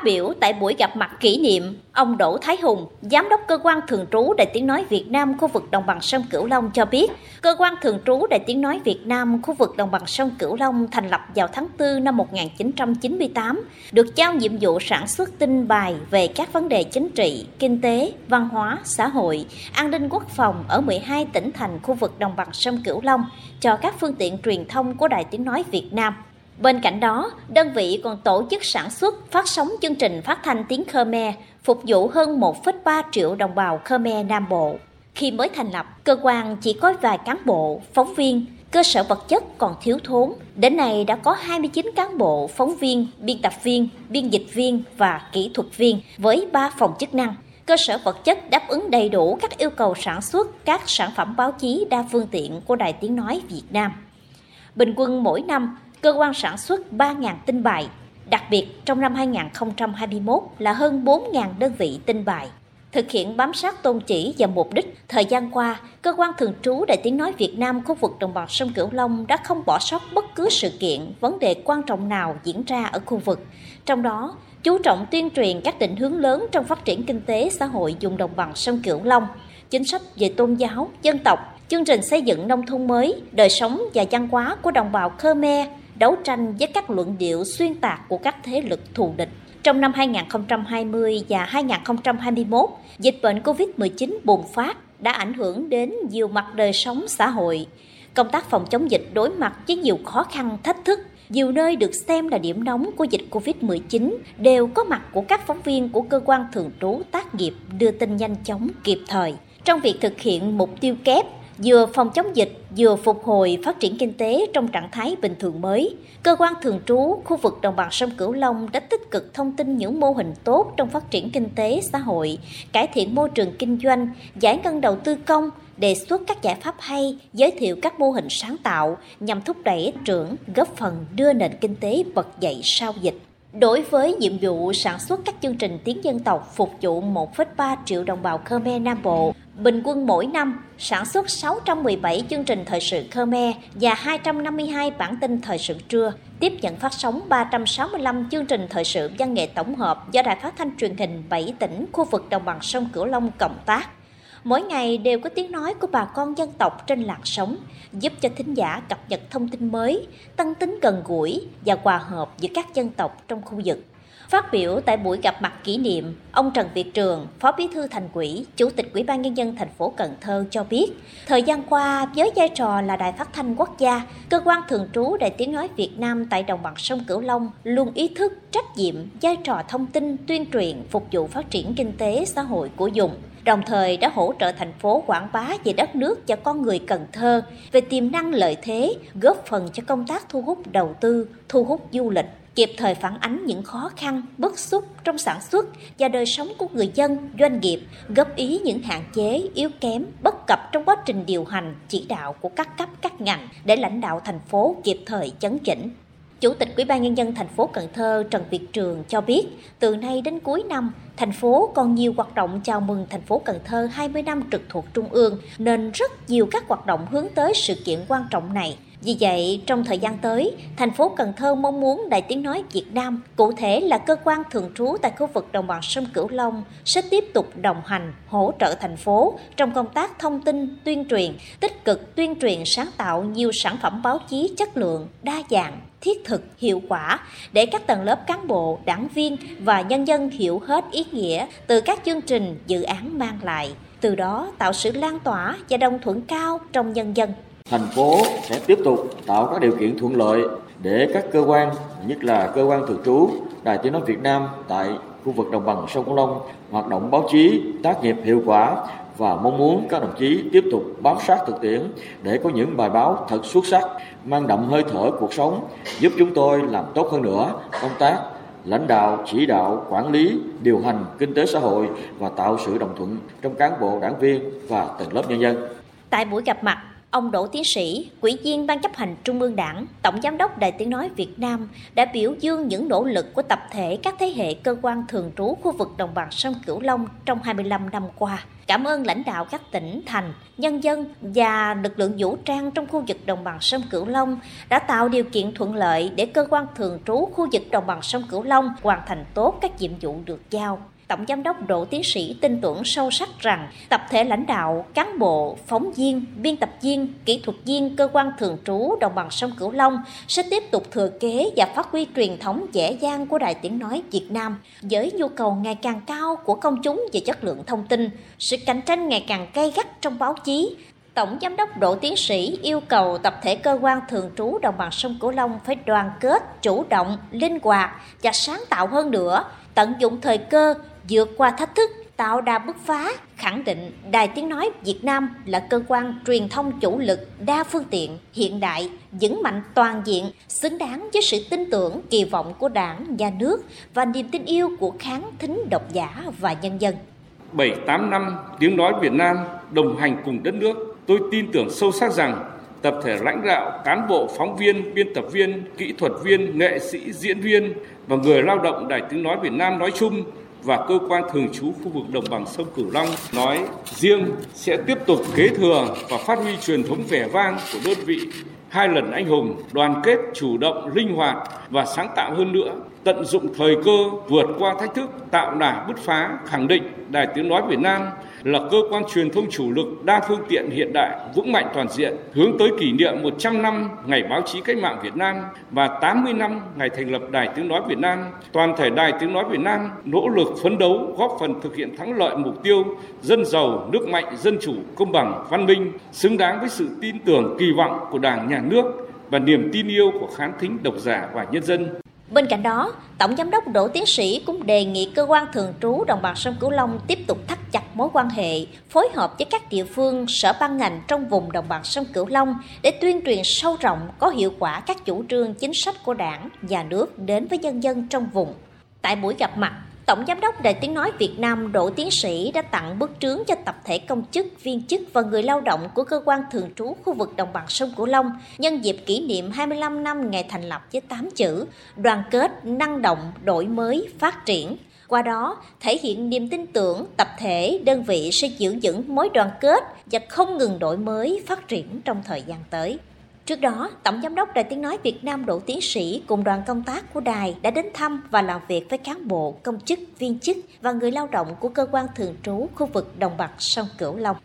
Phát biểu tại buổi gặp mặt kỷ niệm, ông Đỗ Thái Hùng, Giám đốc Cơ quan Thường trú Đại tiếng nói Việt Nam khu vực đồng bằng sông Cửu Long cho biết, Cơ quan Thường trú Đại tiếng nói Việt Nam khu vực đồng bằng sông Cửu Long thành lập vào tháng 4 năm 1998, được giao nhiệm vụ sản xuất tin bài về các vấn đề chính trị, kinh tế, văn hóa, xã hội, an ninh quốc phòng ở 12 tỉnh thành khu vực đồng bằng sông Cửu Long cho các phương tiện truyền thông của Đài tiếng nói Việt Nam. Bên cạnh đó, đơn vị còn tổ chức sản xuất, phát sóng chương trình phát thanh tiếng Khmer, phục vụ hơn 1,3 triệu đồng bào Khmer Nam Bộ. Khi mới thành lập, cơ quan chỉ có vài cán bộ, phóng viên, cơ sở vật chất còn thiếu thốn. Đến nay đã có 29 cán bộ, phóng viên, biên tập viên, biên dịch viên và kỹ thuật viên với 3 phòng chức năng. Cơ sở vật chất đáp ứng đầy đủ các yêu cầu sản xuất các sản phẩm báo chí đa phương tiện của Đài Tiếng Nói Việt Nam. Bình quân mỗi năm, cơ quan sản xuất 3.000 tin bài, đặc biệt trong năm 2021 là hơn 4.000 đơn vị tin bài. Thực hiện bám sát tôn chỉ và mục đích, thời gian qua, cơ quan thường trú Đại tiếng nói Việt Nam khu vực đồng bằng sông Cửu Long đã không bỏ sót bất cứ sự kiện, vấn đề quan trọng nào diễn ra ở khu vực. Trong đó, chú trọng tuyên truyền các định hướng lớn trong phát triển kinh tế xã hội vùng đồng bằng sông Cửu Long, chính sách về tôn giáo, dân tộc, chương trình xây dựng nông thôn mới, đời sống và văn hóa của đồng bào Khmer, đấu tranh với các luận điệu xuyên tạc của các thế lực thù địch. Trong năm 2020 và 2021, dịch bệnh COVID-19 bùng phát đã ảnh hưởng đến nhiều mặt đời sống xã hội. Công tác phòng chống dịch đối mặt với nhiều khó khăn, thách thức. Nhiều nơi được xem là điểm nóng của dịch COVID-19 đều có mặt của các phóng viên của cơ quan thường trú tác nghiệp đưa tin nhanh chóng kịp thời. Trong việc thực hiện mục tiêu kép vừa phòng chống dịch, vừa phục hồi phát triển kinh tế trong trạng thái bình thường mới. Cơ quan thường trú khu vực đồng bằng sông Cửu Long đã tích cực thông tin những mô hình tốt trong phát triển kinh tế xã hội, cải thiện môi trường kinh doanh, giải ngân đầu tư công, đề xuất các giải pháp hay, giới thiệu các mô hình sáng tạo nhằm thúc đẩy trưởng, góp phần đưa nền kinh tế bật dậy sau dịch. Đối với nhiệm vụ sản xuất các chương trình tiếng dân tộc phục vụ 1,3 triệu đồng bào Khmer Nam Bộ, bình quân mỗi năm sản xuất 617 chương trình thời sự Khmer và 252 bản tin thời sự trưa, tiếp nhận phát sóng 365 chương trình thời sự văn nghệ tổng hợp do Đài Phát thanh Truyền hình 7 tỉnh khu vực đồng bằng sông Cửu Long cộng tác mỗi ngày đều có tiếng nói của bà con dân tộc trên làn sóng, giúp cho thính giả cập nhật thông tin mới, tăng tính gần gũi và hòa hợp giữa các dân tộc trong khu vực. Phát biểu tại buổi gặp mặt kỷ niệm, ông Trần Việt Trường, Phó Bí thư Thành ủy, Chủ tịch Ủy ban nhân dân thành phố Cần Thơ cho biết, thời gian qua với vai trò là đài phát thanh quốc gia, cơ quan thường trú Đài Tiếng nói Việt Nam tại đồng bằng sông Cửu Long luôn ý thức trách nhiệm vai trò thông tin tuyên truyền phục vụ phát triển kinh tế xã hội của vùng đồng thời đã hỗ trợ thành phố quảng bá về đất nước cho con người Cần Thơ về tiềm năng lợi thế, góp phần cho công tác thu hút đầu tư, thu hút du lịch kịp thời phản ánh những khó khăn, bức xúc trong sản xuất và đời sống của người dân, doanh nghiệp, góp ý những hạn chế, yếu kém, bất cập trong quá trình điều hành, chỉ đạo của các cấp các ngành để lãnh đạo thành phố kịp thời chấn chỉnh. Chủ tịch Ủy ban nhân dân thành phố Cần Thơ Trần Việt Trường cho biết, từ nay đến cuối năm, thành phố còn nhiều hoạt động chào mừng thành phố Cần Thơ 20 năm trực thuộc trung ương nên rất nhiều các hoạt động hướng tới sự kiện quan trọng này. Vì vậy, trong thời gian tới, thành phố Cần Thơ mong muốn Đài Tiếng Nói Việt Nam, cụ thể là cơ quan thường trú tại khu vực đồng bằng sông Cửu Long, sẽ tiếp tục đồng hành, hỗ trợ thành phố trong công tác thông tin, tuyên truyền, tích cực tuyên truyền sáng tạo nhiều sản phẩm báo chí chất lượng, đa dạng, thiết thực, hiệu quả để các tầng lớp cán bộ, đảng viên và nhân dân hiểu hết ý nghĩa từ các chương trình, dự án mang lại, từ đó tạo sự lan tỏa và đồng thuận cao trong nhân dân. Thành phố sẽ tiếp tục tạo các điều kiện thuận lợi để các cơ quan, nhất là cơ quan thường trú, Đài Tiếng Nói Việt Nam tại khu vực đồng bằng sông Cửu Long hoạt động báo chí tác nghiệp hiệu quả và mong muốn các đồng chí tiếp tục bám sát thực tiễn để có những bài báo thật xuất sắc, mang đậm hơi thở cuộc sống, giúp chúng tôi làm tốt hơn nữa công tác lãnh đạo, chỉ đạo, quản lý, điều hành kinh tế xã hội và tạo sự đồng thuận trong cán bộ, đảng viên và tầng lớp nhân dân. Tại buổi gặp mặt, Ông Đỗ Tiến Sĩ, quỹ viên Ban chấp hành Trung ương Đảng, Tổng Giám đốc Đài Tiếng Nói Việt Nam đã biểu dương những nỗ lực của tập thể các thế hệ cơ quan thường trú khu vực đồng bằng sông Cửu Long trong 25 năm qua. Cảm ơn lãnh đạo các tỉnh, thành, nhân dân và lực lượng vũ trang trong khu vực đồng bằng sông Cửu Long đã tạo điều kiện thuận lợi để cơ quan thường trú khu vực đồng bằng sông Cửu Long hoàn thành tốt các nhiệm vụ được giao. Tổng Giám đốc Đỗ Tiến Sĩ tin tưởng sâu sắc rằng tập thể lãnh đạo, cán bộ, phóng viên, biên tập viên, kỹ thuật viên cơ quan thường trú đồng bằng sông Cửu Long sẽ tiếp tục thừa kế và phát huy truyền thống dễ dàng của Đài Tiếng Nói Việt Nam với nhu cầu ngày càng cao của công chúng về chất lượng thông tin, sự cạnh tranh ngày càng gay gắt trong báo chí, Tổng Giám đốc Đỗ Tiến Sĩ yêu cầu tập thể cơ quan thường trú đồng bằng sông Cửu Long phải đoàn kết, chủ động, linh hoạt và sáng tạo hơn nữa, tận dụng thời cơ, vượt qua thách thức, tạo đà bứt phá, khẳng định Đài Tiếng Nói Việt Nam là cơ quan truyền thông chủ lực, đa phương tiện, hiện đại, vững mạnh toàn diện, xứng đáng với sự tin tưởng, kỳ vọng của đảng, nhà nước và niềm tin yêu của khán thính độc giả và nhân dân. 7-8 năm tiếng nói Việt Nam đồng hành cùng đất nước, tôi tin tưởng sâu sắc rằng tập thể lãnh đạo, cán bộ, phóng viên, biên tập viên, kỹ thuật viên, nghệ sĩ, diễn viên và người lao động Đài Tiếng Nói Việt Nam nói chung và cơ quan thường trú khu vực đồng bằng sông Cửu Long nói riêng sẽ tiếp tục kế thừa và phát huy truyền thống vẻ vang của đơn vị. Hai lần anh hùng, đoàn kết, chủ động, linh hoạt và sáng tạo hơn nữa, tận dụng thời cơ vượt qua thách thức, tạo đà bứt phá, khẳng định Đài Tiếng Nói Việt Nam là cơ quan truyền thông chủ lực đa phương tiện hiện đại, vững mạnh toàn diện, hướng tới kỷ niệm 100 năm Ngày Báo chí Cách mạng Việt Nam và 80 năm ngày thành lập Đài Tiếng Nói Việt Nam. Toàn thể Đài Tiếng Nói Việt Nam nỗ lực phấn đấu góp phần thực hiện thắng lợi mục tiêu dân giàu, nước mạnh, dân chủ, công bằng, văn minh, xứng đáng với sự tin tưởng kỳ vọng của Đảng, Nhà nước và niềm tin yêu của khán thính độc giả và nhân dân. Bên cạnh đó, Tổng Giám đốc Đỗ Tiến Sĩ cũng đề nghị cơ quan thường trú đồng bằng sông Cửu Long tiếp tục thắt chặt mối quan hệ, phối hợp với các địa phương, sở ban ngành trong vùng đồng bằng sông Cửu Long để tuyên truyền sâu rộng có hiệu quả các chủ trương chính sách của đảng, nhà nước đến với nhân dân trong vùng. Tại buổi gặp mặt, Tổng Giám đốc Đài Tiếng Nói Việt Nam Đỗ Tiến Sĩ đã tặng bức trướng cho tập thể công chức, viên chức và người lao động của cơ quan thường trú khu vực đồng bằng sông Cửu Long nhân dịp kỷ niệm 25 năm ngày thành lập với 8 chữ đoàn kết, năng động, đổi mới, phát triển. Qua đó, thể hiện niềm tin tưởng tập thể, đơn vị sẽ giữ vững mối đoàn kết và không ngừng đổi mới, phát triển trong thời gian tới. Trước đó, Tổng Giám đốc Đài Tiếng Nói Việt Nam Đỗ Tiến Sĩ cùng đoàn công tác của đài đã đến thăm và làm việc với cán bộ, công chức, viên chức và người lao động của cơ quan thường trú khu vực đồng bằng sông Cửu Long.